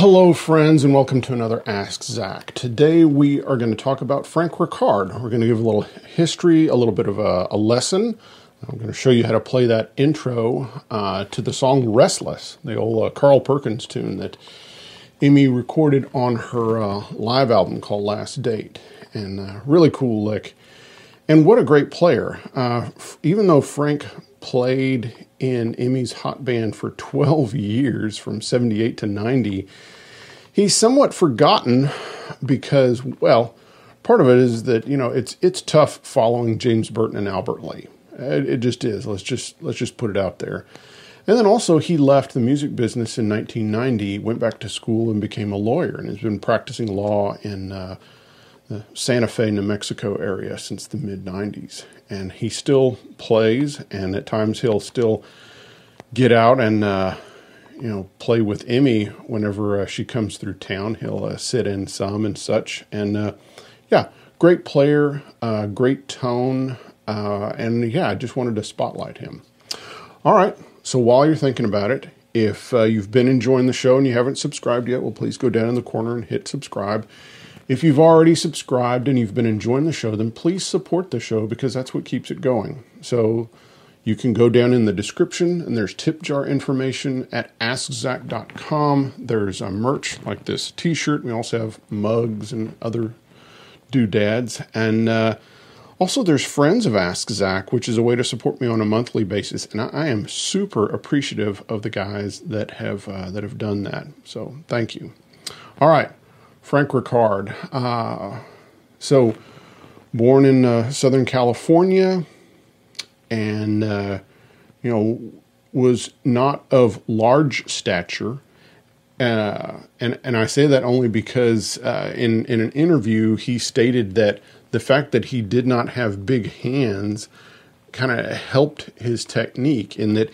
Hello, friends, and welcome to another Ask Zac. Today we are going to talk about Frank Reckard. We're going to give a little history, a little bit of a, a lesson. I'm going to show you how to play that intro uh, to the song Restless, the old uh, Carl Perkins tune that Emmy recorded on her uh, live album called Last Date. And uh, really cool lick. And what a great player. Uh, even though Frank played in Emmy's hot band for 12 years from 78 to 90. He's somewhat forgotten because, well, part of it is that, you know, it's it's tough following James Burton and Albert Lee. It, it just is. Let's just let's just put it out there. And then also he left the music business in 1990, went back to school and became a lawyer and has been practicing law in uh, the Santa Fe, New Mexico area since the mid 90s. And he still plays, and at times he'll still get out and, uh, you know, play with Emmy whenever uh, she comes through town. He'll uh, sit in some and such. And uh, yeah, great player, uh, great tone. Uh, and yeah, I just wanted to spotlight him. All right. So while you're thinking about it, if you've been enjoying the show and you haven't subscribed yet, well, please go down in the corner and hit subscribe. If you've already subscribed and you've been enjoying the show, then please support the show because that's what keeps it going. So you can go down in the description and there's tip jar information at askzac.com. There's a merch like this t shirt. We also have mugs and other doodads. And uh, also, there's Friends of Ask Zac, which is a way to support me on a monthly basis. And I, I am super appreciative of the guys that have, uh, that have done that. So thank you. All right. Frank Reckard. Uh, so, born in uh, Southern California, and uh, you know was not of large stature. Uh, and and I say that only because uh, in in an interview he stated that the fact that he did not have big hands kind of helped his technique in that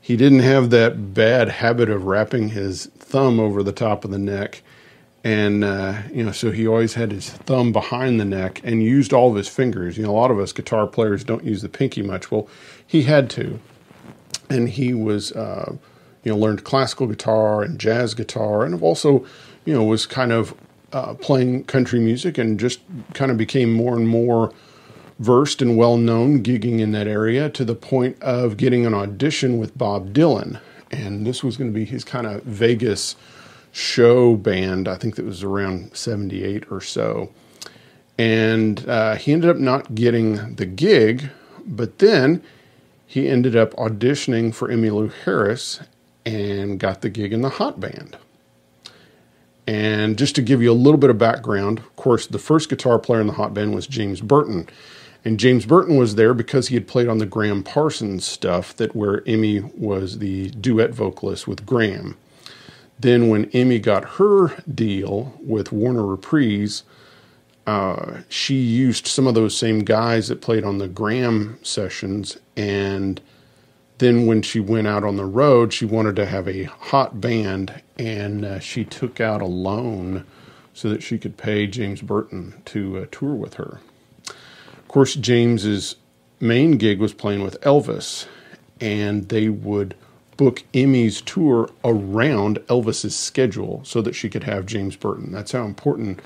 he didn't have that bad habit of wrapping his thumb over the top of the neck and uh, you know so he always had his thumb behind the neck and used all of his fingers. You know a lot of us guitar players don't use the pinky much. Well he had to. And he was uh, you know learned classical guitar and jazz guitar and also you know was kind of uh, playing country music and just kind of became more and more versed and well known gigging in that area to the point of getting an audition with bob dylan. And this was going to be his kind of vegas show band. I think that was around 78 or so. And uh, he ended up not getting the gig, but then he ended up auditioning for Emmylou Harris and got the gig in the Hot Band. And just to give you a little bit of background, of course, the first guitar player in the Hot Band was James Burton. And James Burton was there because he had played on the Gram Parsons stuff that where Emmy was the duet vocalist with Gram. Then, when Emmy got her deal with Warner Reprise, uh, she used some of those same guys that played on the Gram sessions, and then when she went out on the road, she wanted to have a hot band, and uh, she took out a loan so that she could pay James Burton to uh, tour with her. Of course, James's main gig was playing with Elvis, and they would book Emmy's tour around Elvis's schedule so that she could have James Burton. That's how important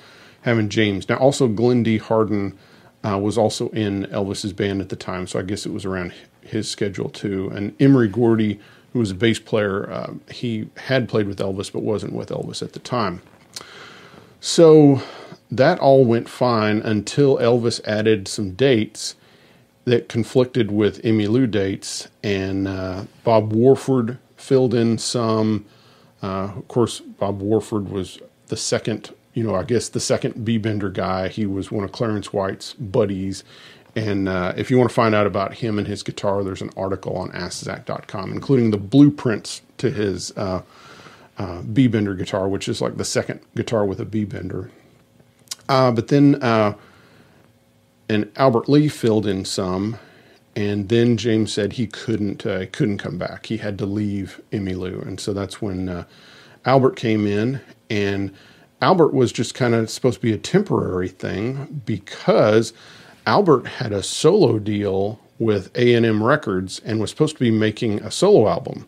having James. Now, also Glen Hardin uh, was also in Elvis's band at the time, so I guess it was around his schedule too. And Emory Gordy, who was a bass player, uh, he had played with Elvis but wasn't with Elvis at the time. So that all went fine until Elvis added some dates that conflicted with Emmy Emmylou dates, and uh, Bob Warford filled in some. Uh, of course, Bob Warford was the second, you know, I guess the second B Bender guy. He was one of Clarence White's buddies. And uh, if you want to find out about him and his guitar, there's an article on AskZac.com, including the blueprints to his uh, uh, B Bender guitar, which is like the second guitar with a B Bender. Uh, but then uh, and Albert Lee filled in some, and then James said he couldn't uh, couldn't come back. He had to leave Emmylou, and so that's when uh, Albert came in, and Albert was just kind of supposed to be a temporary thing because Albert had a solo deal with A&M Records and was supposed to be making a solo album.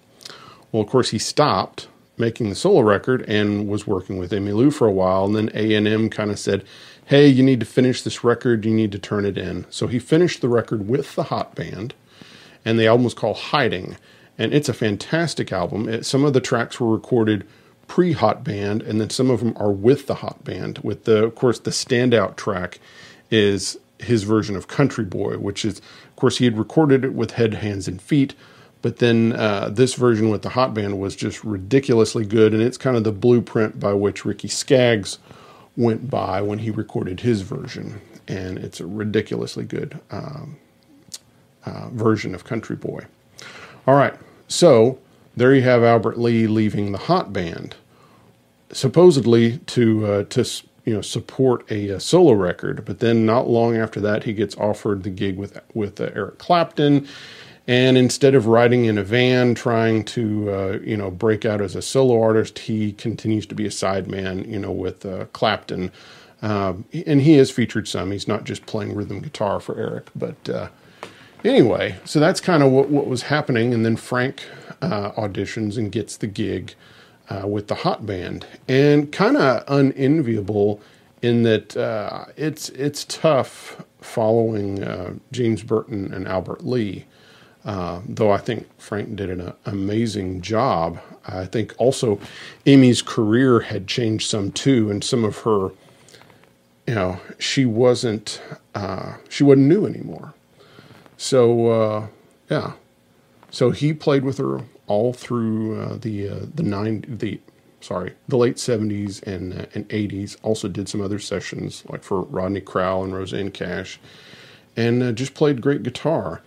Well, of course, he stopped making the solo record and was working with Emmylou for a while, and then A&M kind of said, hey, you need to finish this record, you need to turn it in. So he finished the record with the Hot Band, and the album was called Hiding. And it's a fantastic album. It, some of the tracks were recorded pre Hot Band, and then some of them are with the Hot Band. With the, of course, the standout track is his version of Country Boy, which is, of course, he had recorded it with Head, Hands, and Feet. But then uh, this version with the Hot Band was just ridiculously good, and it's kind of the blueprint by which Ricky Skaggs went by when he recorded his version, and it's a ridiculously good um, uh, version of Country Boy. All right, so there you have Albert Lee leaving the Hot Band, supposedly to uh, to you know support a, a, solo record, but then not long after that he gets offered the gig with with uh, Eric Clapton and instead of riding in a van trying to, uh, you know, break out as a solo artist, he continues to be a sideman, you know, with uh, Clapton. Uh, and he has featured some. He's not just playing rhythm guitar for Eric. But uh, anyway, so that's kind of what, what was happening. And then Frank uh, auditions and gets the gig uh, with the hot band. And kind of unenviable in that it's, it's tough following James Burton and Albert Lee. Uh, though I think Frank did an amazing job. I think also Emmy's career had changed some too, and some of her, you know, she wasn't uh, she wasn't new anymore. So uh, yeah, so he played with her all through uh, the uh, the nine the sorry the late seventies and uh, and eighties. Also did some other sessions like for Rodney Crowell and Rosanne Cash, and just played great guitar.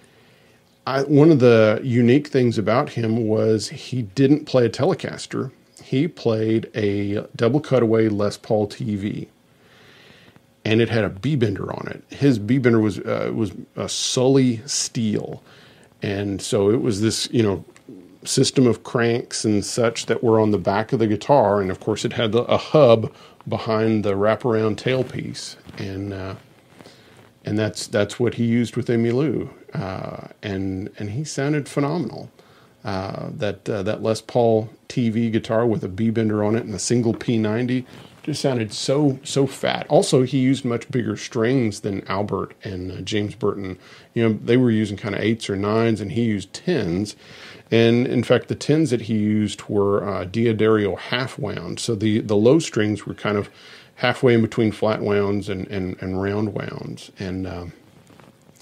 I, one of the unique things about him was he didn't play a Telecaster. He played a double cutaway Les Paul TV, and it had a B bender on it. His B bender was uh, was a Sully steel, and so it was this you know system of cranks and such that were on the back of the guitar, and of course it had a hub behind the wraparound tailpiece, and uh, and that's that's what he used with Emmylou uh, and and he sounded phenomenal. Uh, that uh, that Les Paul TV guitar with a B bender on it and a single P90 just sounded so so fat. Also, he used much bigger strings than Albert and uh, James Burton. You know, they were using kind of eights or nines, and he used tens. And in fact, the tens that he used were uh, half wound. So the the low strings were kind of halfway in between flat wounds and and, and round wounds. And um,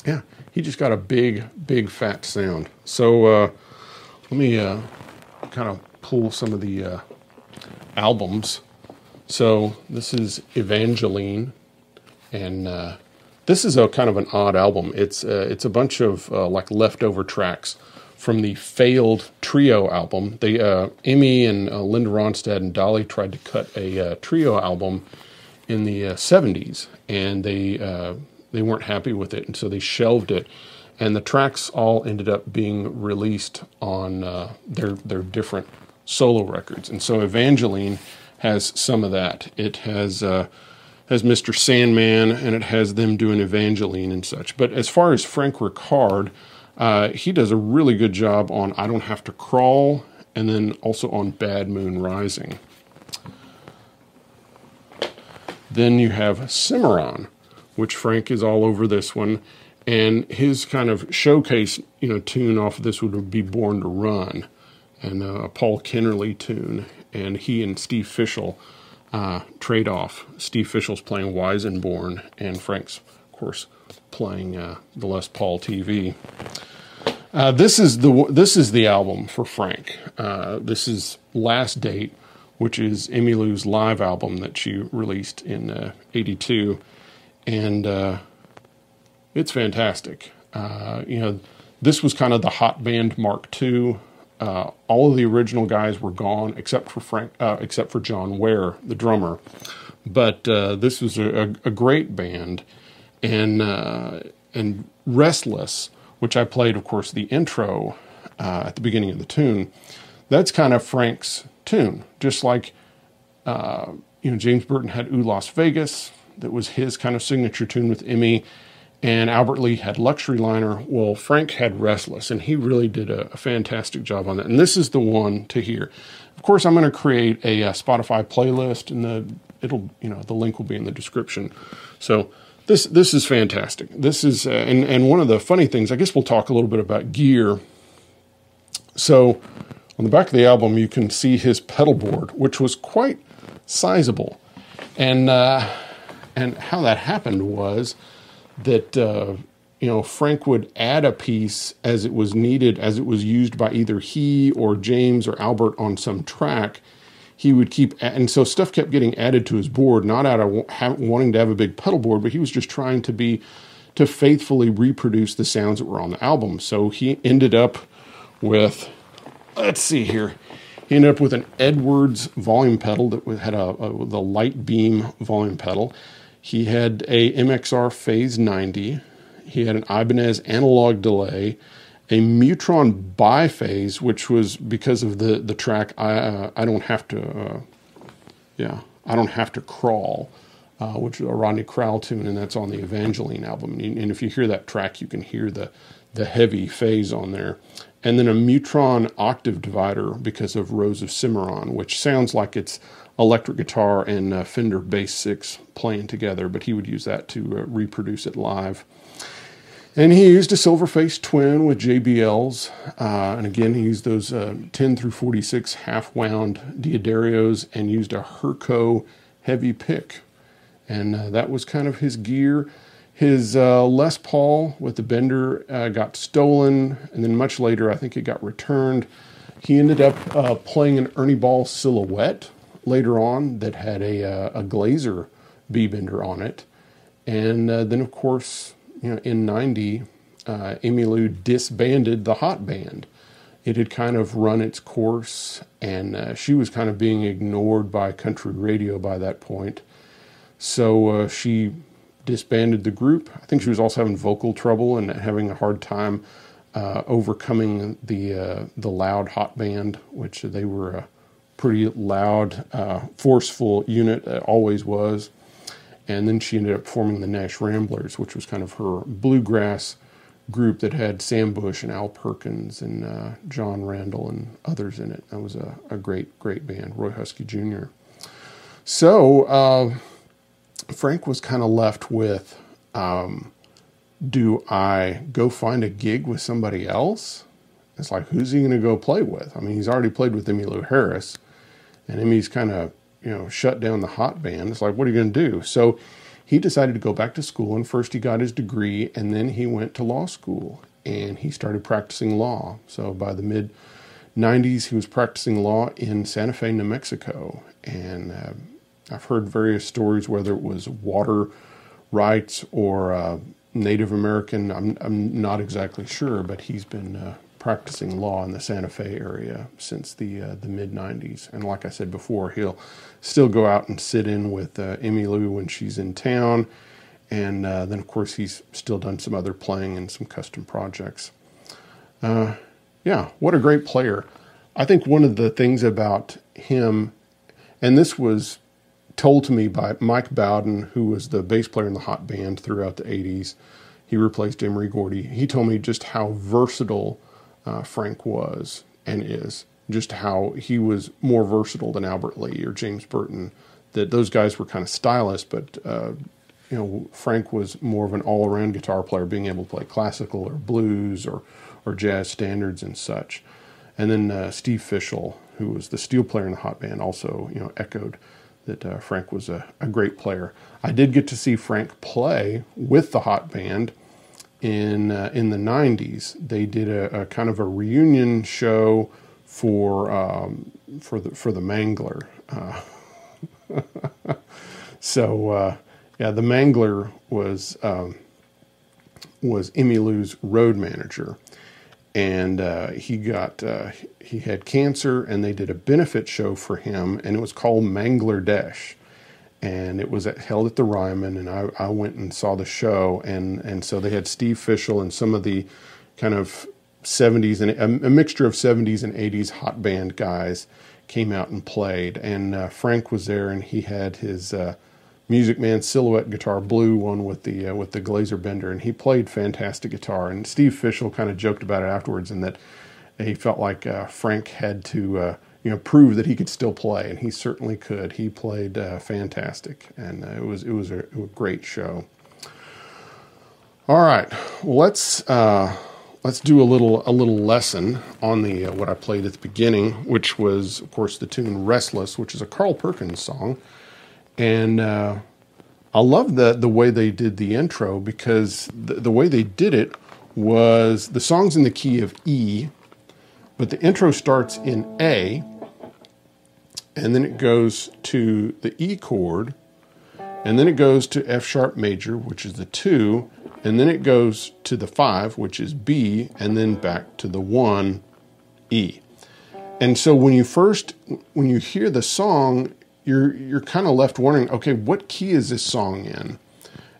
yeah, he just got a big, big fat sound. So uh, let me uh, kind of pull some of the uh, albums. So this is Evangeline, and uh, this is a kind of an odd album. It's uh, it's a bunch of uh, like leftover tracks from the failed trio album. They Emmy and Linda Ronstadt and Dolly tried to cut a trio album in the '70s, and they they weren't happy with it, and so they shelved it. and the tracks all ended up being released on uh, their their different solo records. And so Evangeline has some of that. It has uh, has Mr. Sandman, and it has them doing Evangeline and such. But as far as Frank Reckard, uh, he does a really good job on I Don't Have to Crawl, and then also on Bad Moon Rising. Then you have Cimarron, which Frank is all over this one. And his kind of showcase, you know, tune off of this would be Born to Run, and uh, a Paul Kennerley tune. And he and Steve Fishell uh, trade off. Steve Fishell's playing Weissenborn, and Frank's, of course, playing uh, the Les Paul TV. Uh, this is the this is the album for Frank. Uh, this is Last Date, which is Emmylou's live album that she released in '82, uh, and uh, it's fantastic. Uh, you know, this was kind of the hot band Mark II. Uh, all of the original guys were gone except for Frank, uh, except for John Ware, the drummer. But uh, this was a, a, great band, and uh, and Restless, which I played, of course, the intro at the beginning of the tune. That's kind of Frank's tune, just like you know James Burton had "Ooh Las Vegas," that was his kind of signature tune with Emmy and Albert Lee had Luxury Liner. Well, Frank had Restless, and he really did a, a fantastic job on that. And this is the one to hear. Of course, I'm going to create a, a, uh, Spotify playlist, and the it'll you know the link will be in the description. So this this is fantastic. This is uh, and and one of the funny things. I guess we'll talk a little bit about gear. So on the back of the album, you can see his pedal board, which was quite sizable, and uh, and how that happened was that uh, you know Frank would add a piece as it was needed, as it was used by either he or James or Albert on some track. He would keep, and so stuff kept getting added to his board, not out of wanting to have a big pedal board, but he was just trying to be to faithfully reproduce the sounds that were on the album. So he ended up with, let's see here, he ended up with an Edwards volume pedal that had a, a the light beam volume pedal. He had a MXR Phase 90. He had an Ibanez analog delay, a Mu-Tron biphase, which was because of the the track. I uh, I don't have to, uh, yeah, I don't have to crawl, uh, which is a Rodney Crowell tune, and that's on the Evangeline album. And, and if you hear that track, you can hear the the heavy phase on there. And then a Mu-Tron octave divider because of Rose of Cimarron, which sounds like it's electric guitar and uh, Fender Bass 6 playing together, but he would use that to uh, reproduce it live. And he used a Silverface Twin with JBLs. Uh, and again, he used those uh, 10 through 46 half wound D'Addarios and used a Herco heavy pick. And uh, that was kind of his gear. His uh, Les Paul with the bender got stolen, and then much later, I think it got returned. He ended up playing an Ernie Ball silhouette later on that had a, uh, a Glaser B bender on it. And uh, then, of course, you know, in 90, uh, Emmylou disbanded the Hot Band. It had kind of run its course, and uh, she was kind of being ignored by country radio by that point. So uh, she disbanded the group. I think she was also having vocal trouble and having a hard time uh, overcoming the uh, the loud hot band, which they were pretty loud, uh, forceful unit, it always was. And then she ended up forming the Nash Ramblers, which was kind of her bluegrass group that had Sam Bush and Al Perkins and uh, Jon Randall and others in it. That was a, a great, great band, Roy Huskey Jr. So uh, Frank was kind of left with um, do I go find a gig with somebody else? It's like, who's he going to go play with? I mean, he's already played with Emmylou Harris and Emmy's kind of you know shut down the hot band. It's like, what are you going to do? So he decided to go back to school, and first he got his degree, and then he went to law school, and he started practicing law. So by the mid 90s, he was practicing law in Santa Fe, New Mexico, and uh, I've heard various stories, whether it was water rights or uh, Native American. I'm, I'm not exactly sure, but he's been uh, practicing law in the Santa Fe area since the uh, the mid '90s. And like I said before, he'll still go out and sit in with uh, Emmylou when she's in town, and uh, then of course he's still done some other playing and some custom projects. Uh, yeah, what a great player! I think one of the things about him, and this was told to me by Mike Bowden, who was the bass player in the Hot Band throughout the '80s. He replaced Emory Gordy. He told me just how versatile uh, Frank was and is, just how he was more versatile than Albert Lee or James Burton. That those guys were kind of stylists, but uh, you know, Frank was more of an all-around guitar player, being able to play classical or blues or or jazz standards and such. And then uh, Steve Fishell, who was the steel player in the hot band, also you know echoed that uh, Frank was a, a, great player. I did get to see Frank play with the hot band in uh, in the '90s. They did a, a, kind of a reunion show for um, for the for the Mangler. Uh, so uh, yeah, the Mangler was um, was Emmylou's road manager, and uh, he got uh, he had cancer, and they did a benefit show for him, and it was called Mangler Dash, and it was at, held at the Ryman, and I, I went and saw the show, and and so they had Steve Fishell and some of the kind of 70s and a, a mixture of 70s and 80s hot band guys came out and played, and uh, Frank was there, and he had his uh, Music Man Silhouette guitar, blue one with the uh, with the Glaser bender, and he played fantastic guitar. And Steve Fishell kind of joked about it afterwards, and that he felt like uh, Frank had to uh, you know prove that he could still play, and he certainly could. He played uh, fantastic, and uh, it was it was a, a, great show. All right, let's uh, let's do a little a little lesson on the what I played at the beginning, which was of course the tune "Restless," which is a Carl Perkins song and uh, I love the the way they did the intro because the, the way they did it was the song's in the key of E, but the intro starts in A, and then it goes to the E chord, and then it goes to F sharp major, which is the two, and then it goes to the five, which is B, and then back to the one, E. And so when you first when you hear the song, you're you're kind of left wondering, okay, what key is this song in?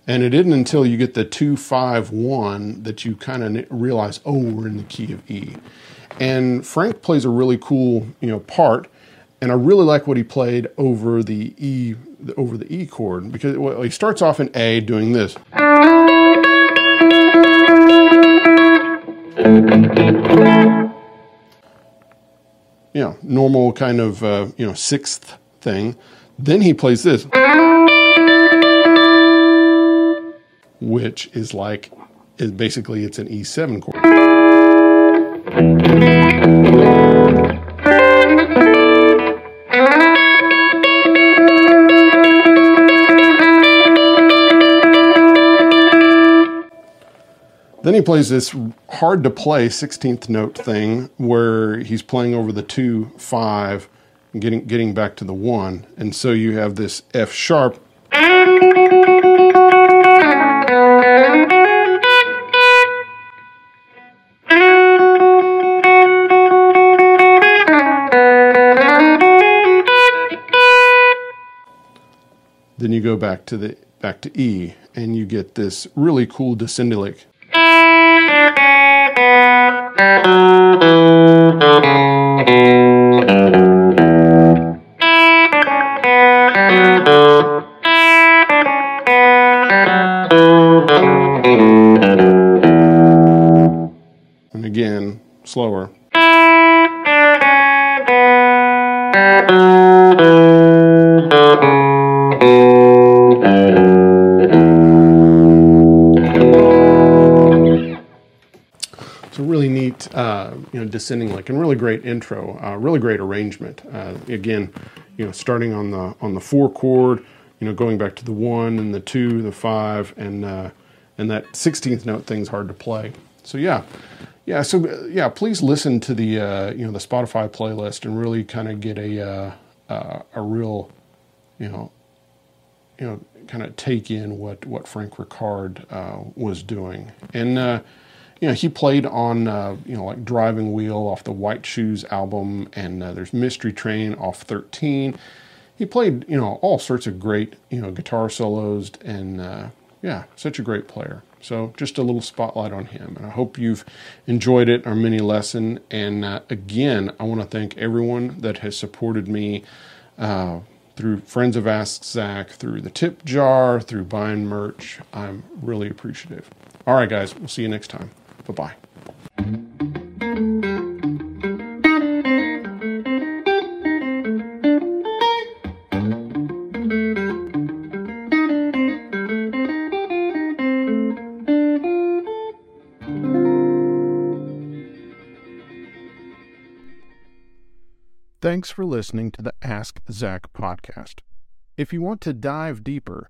And it isn't until you get the two five one that you kind of realize, oh, we're in the key of E. And Frank plays a really cool, you know, part, and I really like what he played over the E over the E chord because well, he starts off in A doing this. You know, normal kind of uh, you know sixth thing. Then he plays this, which is like, is basically it's an E7 chord. Plays this hard to play 16th note thing where he's playing over the 2 5 getting getting back to the one, and so you have this F sharp. Then you go back to the back to E, and you get this really cool descending again, slower. You know, descending lick and really great intro, uh, really great arrangement. Uh, again, you know, starting on the on the four chord, you know, going back to the one and the two, the five, and uh, and that sixteenth note thing's hard to play. So yeah, yeah, so yeah, please listen to the uh, you know the Spotify playlist and really kind of get a uh, uh, a real you know you know kind of take in what what Frank Reckard uh, was doing and uh, you know he played on uh, you know like Driving Wheel off the White Shoes album and there's Mystery Train off 13. He played you know all sorts of great you know guitar solos and yeah yeah, such a great player. So just a little spotlight on him. And I hope you've enjoyed it, our mini lesson. And uh, again, I want to thank everyone that has supported me uh, through Friends of Ask Zac, through the tip jar, through buying merch. I'm really appreciative. All right, guys, we'll see you next time. Bye bye. Thanks for listening to the Ask Zac podcast. If you want to dive deeper,